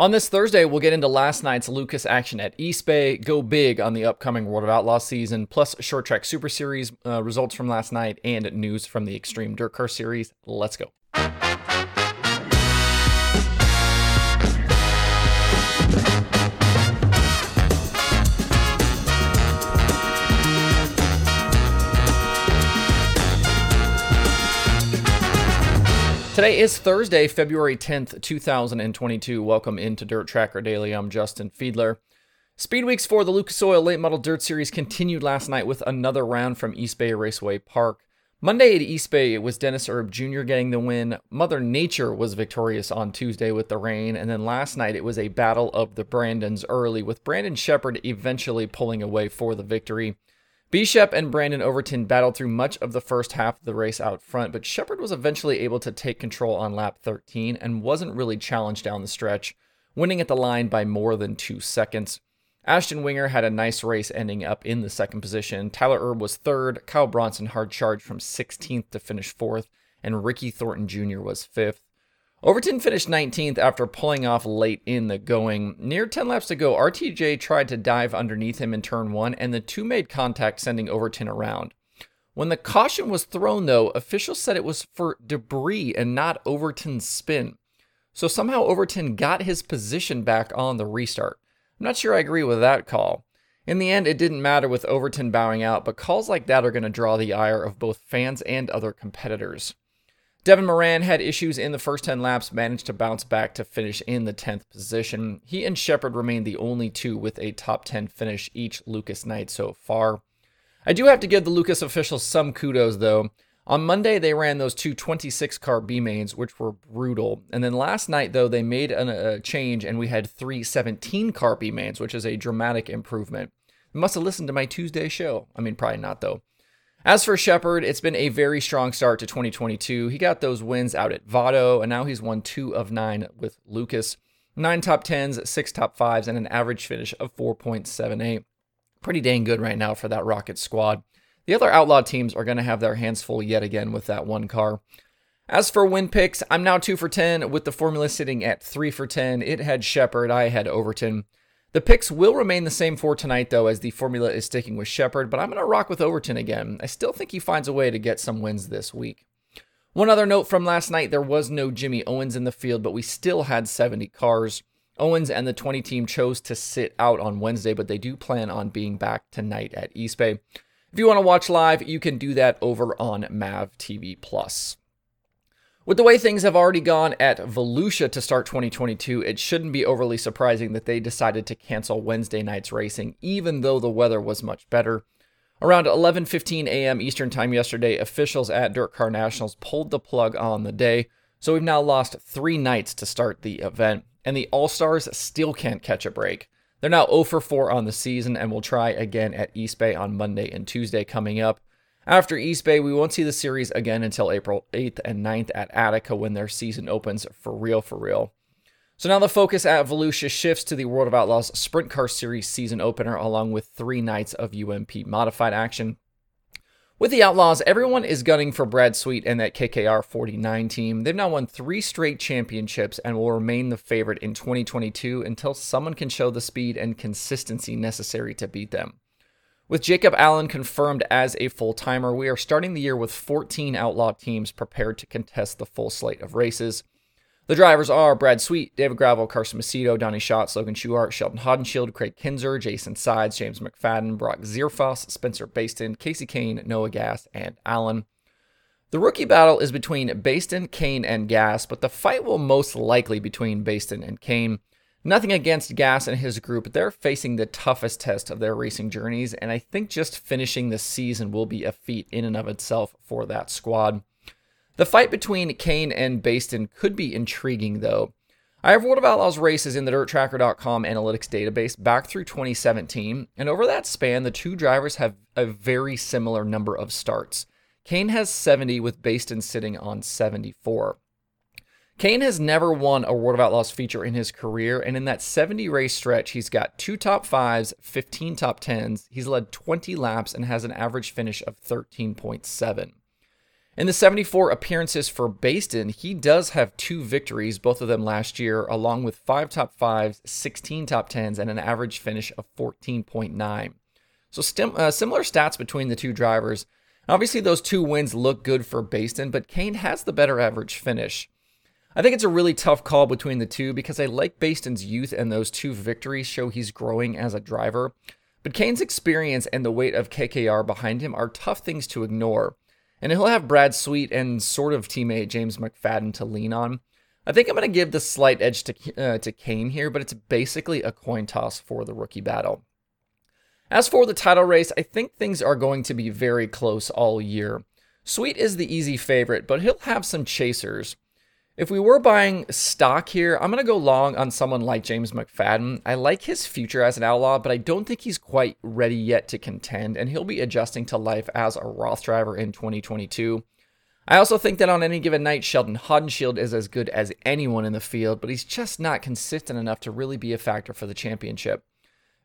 On this Thursday, we'll get into last night's Lucas action at East Bay, go big on the upcoming World of Outlaws season, plus Short Track Super Series uh, results from last night and news from the Extreme Dirt Car Series. Let's go. Today is Thursday, February 10th, 2022. Welcome into Dirt Tracker Daily. I'm Justin Fiedler. Speed weeks for the Lucas Oil Late Model Dirt Series continued last night with another round from East Bay Raceway Park. Monday at East Bay, it was Dennis Erb Jr. getting the win. Mother Nature was victorious on Tuesday with the rain. And then last night, it was a battle of the Brandons early, with Brandon Sheppard eventually pulling away for the victory. Bishop and Brandon Overton battled through much of the first half of the race out front, but Sheppard was eventually able to take control on lap 13 and wasn't really challenged down the stretch, winning at the line by more than two seconds. Ashton Winger had a nice race ending up in the second position. Tyler Erb was third, Kyle Bronson hard charged from 16th to finish fourth, and Ricky Thornton Jr. was fifth. Overton finished 19th after pulling off late in the going. Near 10 laps to go, RTJ tried to dive underneath him in turn one, and the two made contact, sending Overton around. When the caution was thrown, though, officials said it was for debris and not Overton's spin. So somehow Overton got his position back on the restart. I'm not sure I agree with that call. In the end, it didn't matter with Overton bowing out, but calls like that are going to draw the ire of both fans and other competitors. Devin Moran had issues in the first 10 laps, managed to bounce back to finish in the 10th position. He and Sheppard remain the only two with a top 10 finish each Lucas night so far. I do have to give the Lucas officials some kudos though. On Monday, they ran those two 26 car B mains, which were brutal. And then last night, though, they made a change and we had three 17 car B mains, which is a dramatic improvement. You must have listened to my Tuesday show. I mean, probably not though. As for Sheppard, it's been a very strong start to 2022. He got those wins out at Vado, and now he's won two of nine with Lucas. Nine top tens, six top fives, and an average finish of 4.78. Pretty dang good right now for that Rocket squad. The other Outlaw teams are going to have their hands full yet again with that one car. As for win picks, I'm now 2 for 10 with the formula sitting at 3 for 10. It had Sheppard, I had Overton. The picks will remain the same for tonight, though, as the formula is sticking with Sheppard, but I'm going to rock with Overton again. I still think he finds a way to get some wins this week. One other note from last night there was no Jimmy Owens in the field, but we still had 70 cars. Owens and the 20 team chose to sit out on Wednesday, but they do plan on being back tonight at East Bay. If you want to watch live, you can do that over on Mav TV Plus. With the way things have already gone at Volusia to start 2022, it shouldn't be overly surprising that they decided to cancel Wednesday night's racing, even though the weather was much better. Around 11:15 a.m. Eastern Time yesterday, officials at Dirt Car Nationals pulled the plug on the day, so we've now lost 3 nights to start the event, and the All-Stars still can't catch a break. They're now 0 for 4 on the season and will try again at East Bay on Monday and Tuesday coming up. After East Bay, we won't see the series again until April 8th and 9th at Attica when their season opens for real, for real. So now the focus at Volusia shifts to the World of Outlaws Sprint Car Series season opener, along with three nights of UMP modified action. With the Outlaws, everyone is gunning for Brad Sweet and that KKR 49 team. They've now won three straight championships and will remain the favorite in 2022 until someone can show the speed and consistency necessary to beat them. With Jacob Allen confirmed as a full timer, we are starting the year with 14 outlaw teams prepared to contest the full slate of races. The drivers are Brad Sweet, David Gravel, Carson Macedo, Donny Schatz, Logan Schuchart, Sheldon Haudenschild, Kraig Kinser, Jason Sides, James McFadden, Brock Zearfoss, Spencer Bayston, Kasey Kahne, Noah Gass, and Allen. The rookie battle is between Bayston, Kahne, and Gass, but the fight will most likely be between Bayston and Kahne. Nothing against Gass and his group, they're facing the toughest test of their racing journeys, and I think just finishing the season will be a feat in and of itself for that squad. The fight between Kahne and Bayston could be intriguing, though. I have World of Outlaws races in the DirtTracker.com analytics database back through 2017, and over that span, the two drivers have a very similar number of starts. Kahne has 70, with Bayston sitting on 74. Kahne has never won a World of Outlaws feature in his career, and in that 70 race stretch, he's got two top fives, 15 top tens. He's led 20 laps and has an average finish of 13.7. In the 74 appearances for Bayston, he does have two victories, both of them last year, along with five top fives, 16 top tens, and an average finish of 14.9. So stim- uh, similar stats between the two drivers. Obviously, those two wins look good for Bayston, but Kahne has the better average finish. I think it's a really tough call between the two because I like Bayston's youth and those two victories show he's growing as a driver. But Kahne's experience and the weight of KKR behind him are tough things to ignore and he'll have Brad Sweet and sort of teammate James McFadden to lean on. I think I'm going to give the slight edge to uh, to Kahne here, but it's basically a coin toss for the rookie battle. As for the title race, I think things are going to be very close all year. Sweet is the easy favorite, but he'll have some chasers. If we were buying stock here, I'm going to go long on someone like James McFadden. I like his future as an outlaw, but I don't think he's quite ready yet to contend, and he'll be adjusting to life as a Roth driver in 2022. I also think that on any given night, Sheldon Haudenschild is as good as anyone in the field, but he's just not consistent enough to really be a factor for the championship.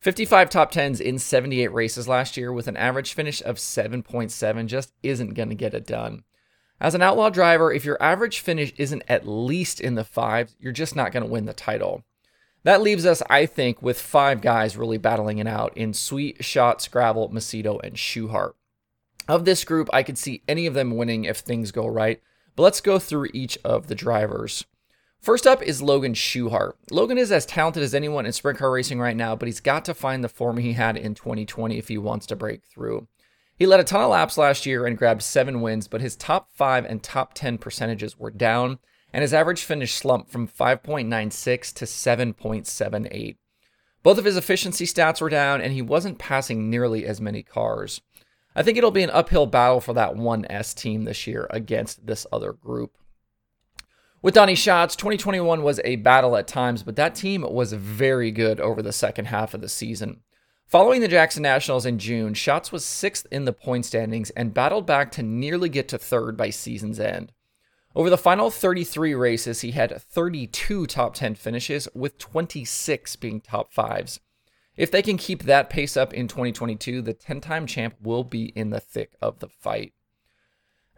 55 top 10s in 78 races last year with an average finish of 7.7 just isn't going to get it done. As an outlaw driver, if your average finish isn't at least in the fives, you're just not going to win the title. That leaves us, I think, with five guys really battling it out in Sweet, Schatz, Gravel, Macedo, and Schuchart. Of this group, I could see any of them winning if things go right, but let's go through each of the drivers. First up is Logan Schuchart. Logan is as talented as anyone in sprint car racing right now, but he's got to find the form he had in 2020 if he wants to break through. He led a ton of laps last year and grabbed seven wins, but his top five and top 10 percentages were down, and his average finish slumped from 5.96 to 7.78. Both of his efficiency stats were down, and he wasn't passing nearly as many cars. I think it'll be an uphill battle for that 1S team this year against this other group. With Donny Schatz, 2021 was a battle at times, but that team was very good over the second half of the season. Following the Jackson Nationals in June, Schatz was sixth in the point standings and battled back to nearly get to third by season's end. Over the final 33 races, he had 32 top 10 finishes, with 26 being top fives. If they can keep that pace up in 2022, the 10 time champ will be in the thick of the fight.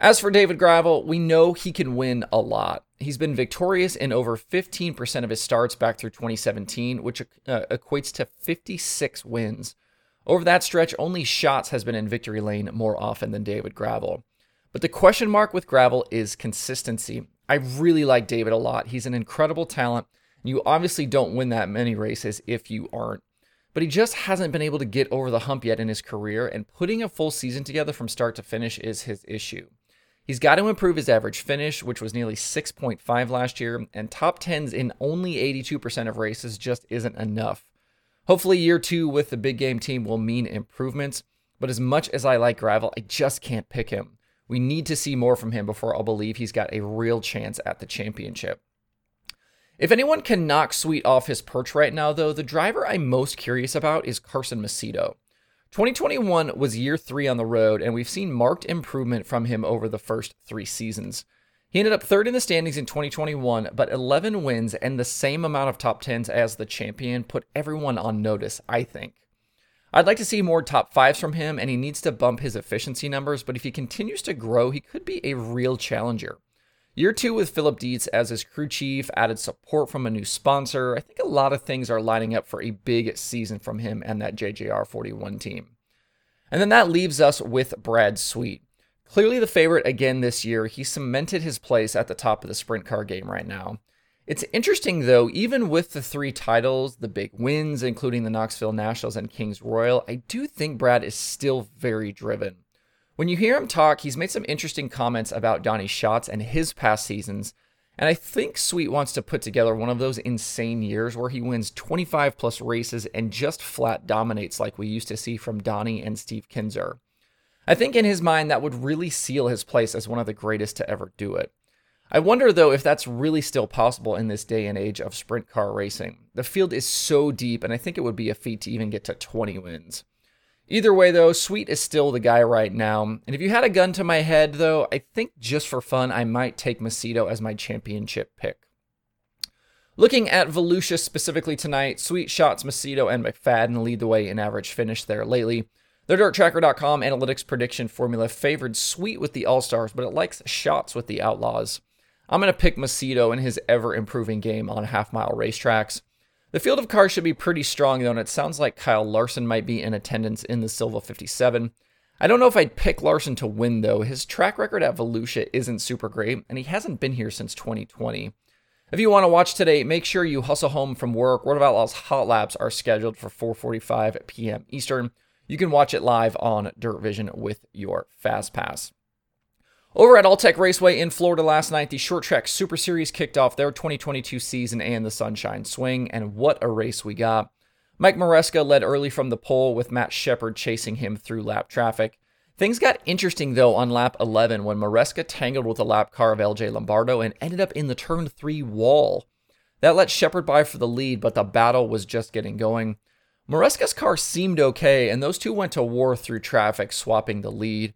As for David Gravel, we know he can win a lot. He's been victorious in over 15% of his starts back through 2017, which uh, equates to 56 wins. Over that stretch, only Schatz has been in victory lane more often than David Gravel. But the question mark with Gravel is consistency. I really like David a lot. He's an incredible talent. You obviously don't win that many races if you aren't. But he just hasn't been able to get over the hump yet in his career, and putting a full season together from start to finish is his issue. He's got to improve his average finish, which was nearly 6.5 last year, and top 10s in only 82% of races just isn't enough. Hopefully, year two with the big game team will mean improvements, but as much as I like Gravel, I just can't pick him. We need to see more from him before I'll believe he's got a real chance at the championship. If anyone can knock Sweet off his perch right now, though, the driver I'm most curious about is Carson Macedo. 2021 was year three on the road, and we've seen marked improvement from him over the first three seasons. He ended up third in the standings in 2021, but 11 wins and the same amount of top 10s as the champion put everyone on notice, I think. I'd like to see more top fives from him, and he needs to bump his efficiency numbers, but if he continues to grow, he could be a real challenger. Year two with Philip Dietz as his crew chief, added support from a new sponsor. I think a lot of things are lining up for a big season from him and that JJR 41 team. And then that leaves us with Brad Sweet. Clearly the favorite again this year, he cemented his place at the top of the sprint car game right now. It's interesting though, even with the three titles, the big wins, including the Knoxville Nationals and Kings Royal, I do think Brad is still very driven. When you hear him talk, he's made some interesting comments about Donny Schatz and his past seasons. And I think Sweet wants to put together one of those insane years where he wins 25 plus races and just flat dominates like we used to see from Donnie and Steve Kinser. I think in his mind that would really seal his place as one of the greatest to ever do it. I wonder though if that's really still possible in this day and age of sprint car racing. The field is so deep, and I think it would be a feat to even get to 20 wins. Either way, though, Sweet is still the guy right now. And if you had a gun to my head, though, I think just for fun, I might take Macedo as my championship pick. Looking at Volusia specifically tonight, Sweet Schatz Macedo, and McFadden lead the way in average finish there lately. The DirtTracker.com analytics prediction formula favored Sweet with the All Stars, but it likes Schatz with the Outlaws. I'm going to pick Macedo in his ever improving game on half mile racetracks. The field of cars should be pretty strong, though, and it sounds like Kyle Larson might be in attendance in the Silva 57. I don't know if I'd pick Larson to win, though. His track record at Volusia isn't super great, and he hasn't been here since 2020. If you want to watch today, make sure you hustle home from work. World of Outlaws Hot Laps are scheduled for 4:45 p.m. Eastern. You can watch it live on Dirt Vision with your Fast Pass. Over at Alltech Raceway in Florida last night, the Short Track Super Series kicked off their 2022 season and the Sunshine Swing, and what a race we got. Mike Maresca led early from the pole with Matt Sheppard chasing him through lap traffic. Things got interesting though on lap 11 when Maresca tangled with the lap car of LJ Lombardo and ended up in the turn 3 wall. That let Sheppard by for the lead, but the battle was just getting going. Maresca's car seemed okay, and those two went to war through traffic, swapping the lead.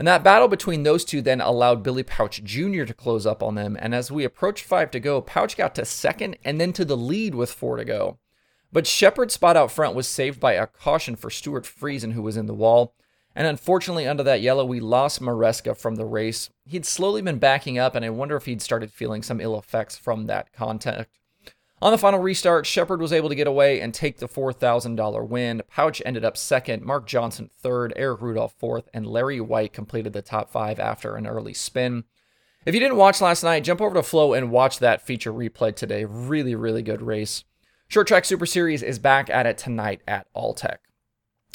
And that battle between those two then allowed Billy Pouch Jr. to close up on them. And as we approached five to go, Pouch got to second and then to the lead with four to go. But Sheppard's spot out front was saved by a caution for Stewart Friesen, who was in the wall. And unfortunately, under that yellow, we lost Maresca from the race. He'd slowly been backing up, and I wonder if he'd started feeling some ill effects from that contact. On the final restart, Sheppard was able to get away and take the $4,000 win. Pouch ended up second, Mark Johnson third, Eric Rudolph fourth, and Larry White completed the top five after an early spin. If you didn't watch last night, jump over to Flow and watch that feature replay today. Really, really good race. Short Track Super Series is back at it tonight at Alltech.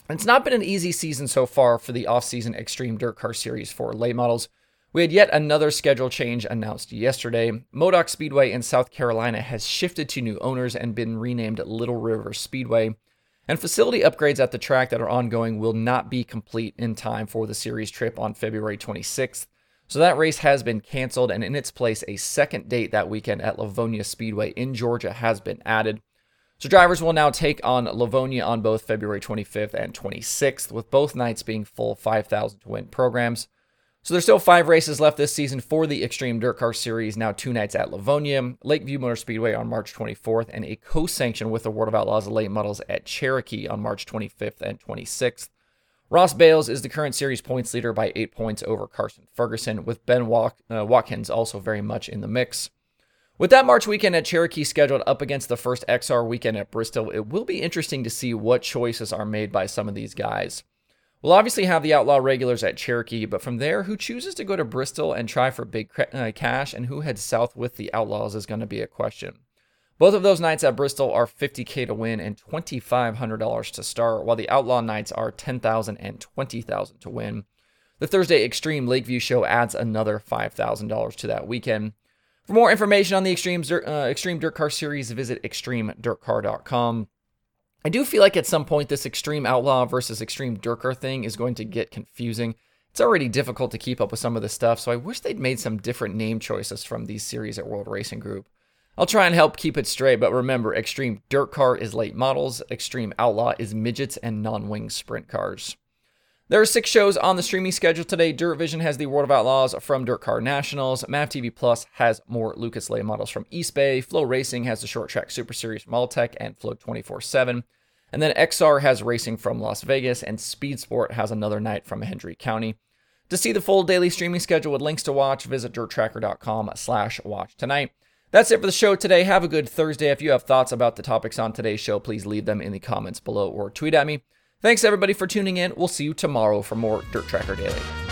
It's not been an easy season so far for the off-season Extreme Dirt Car Series for late models. We had yet another schedule change announced yesterday. Modoc Speedway in South Carolina has shifted to new owners and been renamed Little River Speedway. And facility upgrades at the track that are ongoing will not be complete in time for the series trip on February 26th. So that race has been canceled, and in its place, a second date that weekend at Lavonia Speedway in Georgia has been added. So drivers will now take on Lavonia on both February 25th and 26th, with both nights being full 5,000 to win programs. So there's still five races left this season for the Extreme Dirt Car Series. Now two nights at Lavonia, Lakeview Motor Speedway on March 24th, and a co-sanction with the World of Outlaws late models at Cherokee on March 25th and 26th. Ross Bailes is the current series points leader by eight points over Carson Ferguson, with Ben Walk- uh, Watkins also very much in the mix. With that March weekend at Cherokee scheduled up against the first XR weekend at Bristol, it will be interesting to see what choices are made by some of these guys. We'll obviously have the Outlaw regulars at Cherokee, but from there, who chooses to go to Bristol and try for big uh, cash and who heads south with the Outlaws is going to be a question. Both of those nights at Bristol are 50k to win and $2,500 to start, while the Outlaw nights are 10,000 and 20,000 to win. The Thursday Extreme Lakeview show adds another $5,000 to that weekend. For more information on the Extreme, uh, Extreme Dirt Car Series, visit extremedirtcar.com. I do feel like at some point this Extreme Outlaw versus Extreme Dirt Car thing is going to get confusing. It's already difficult to keep up with some of this stuff, so I wish they'd made some different name choices from these series at World Racing Group. I'll try and help keep it straight, but remember, Extreme Dirt Car is late models, Extreme Outlaw is midgets and non wing sprint cars. There are six shows on the streaming schedule today. Dirt Vision has the World of Outlaws from Dirt Car Nationals. MAV TV Plus has more Lucas late models from East Bay. Flow Racing has the Short Track Super Series from Alltech and Flow 24 7. And then XR has racing from Las Vegas, and Speed Sport has another night from Hendry County. To see the full daily streaming schedule with links to watch, visit dirttracker.com slash watch tonight. That's it for the show today. Have a good Thursday. If you have thoughts about the topics on today's show, please leave them in the comments below or tweet at me. Thanks everybody for tuning in. We'll see you tomorrow for more Dirt Tracker Daily.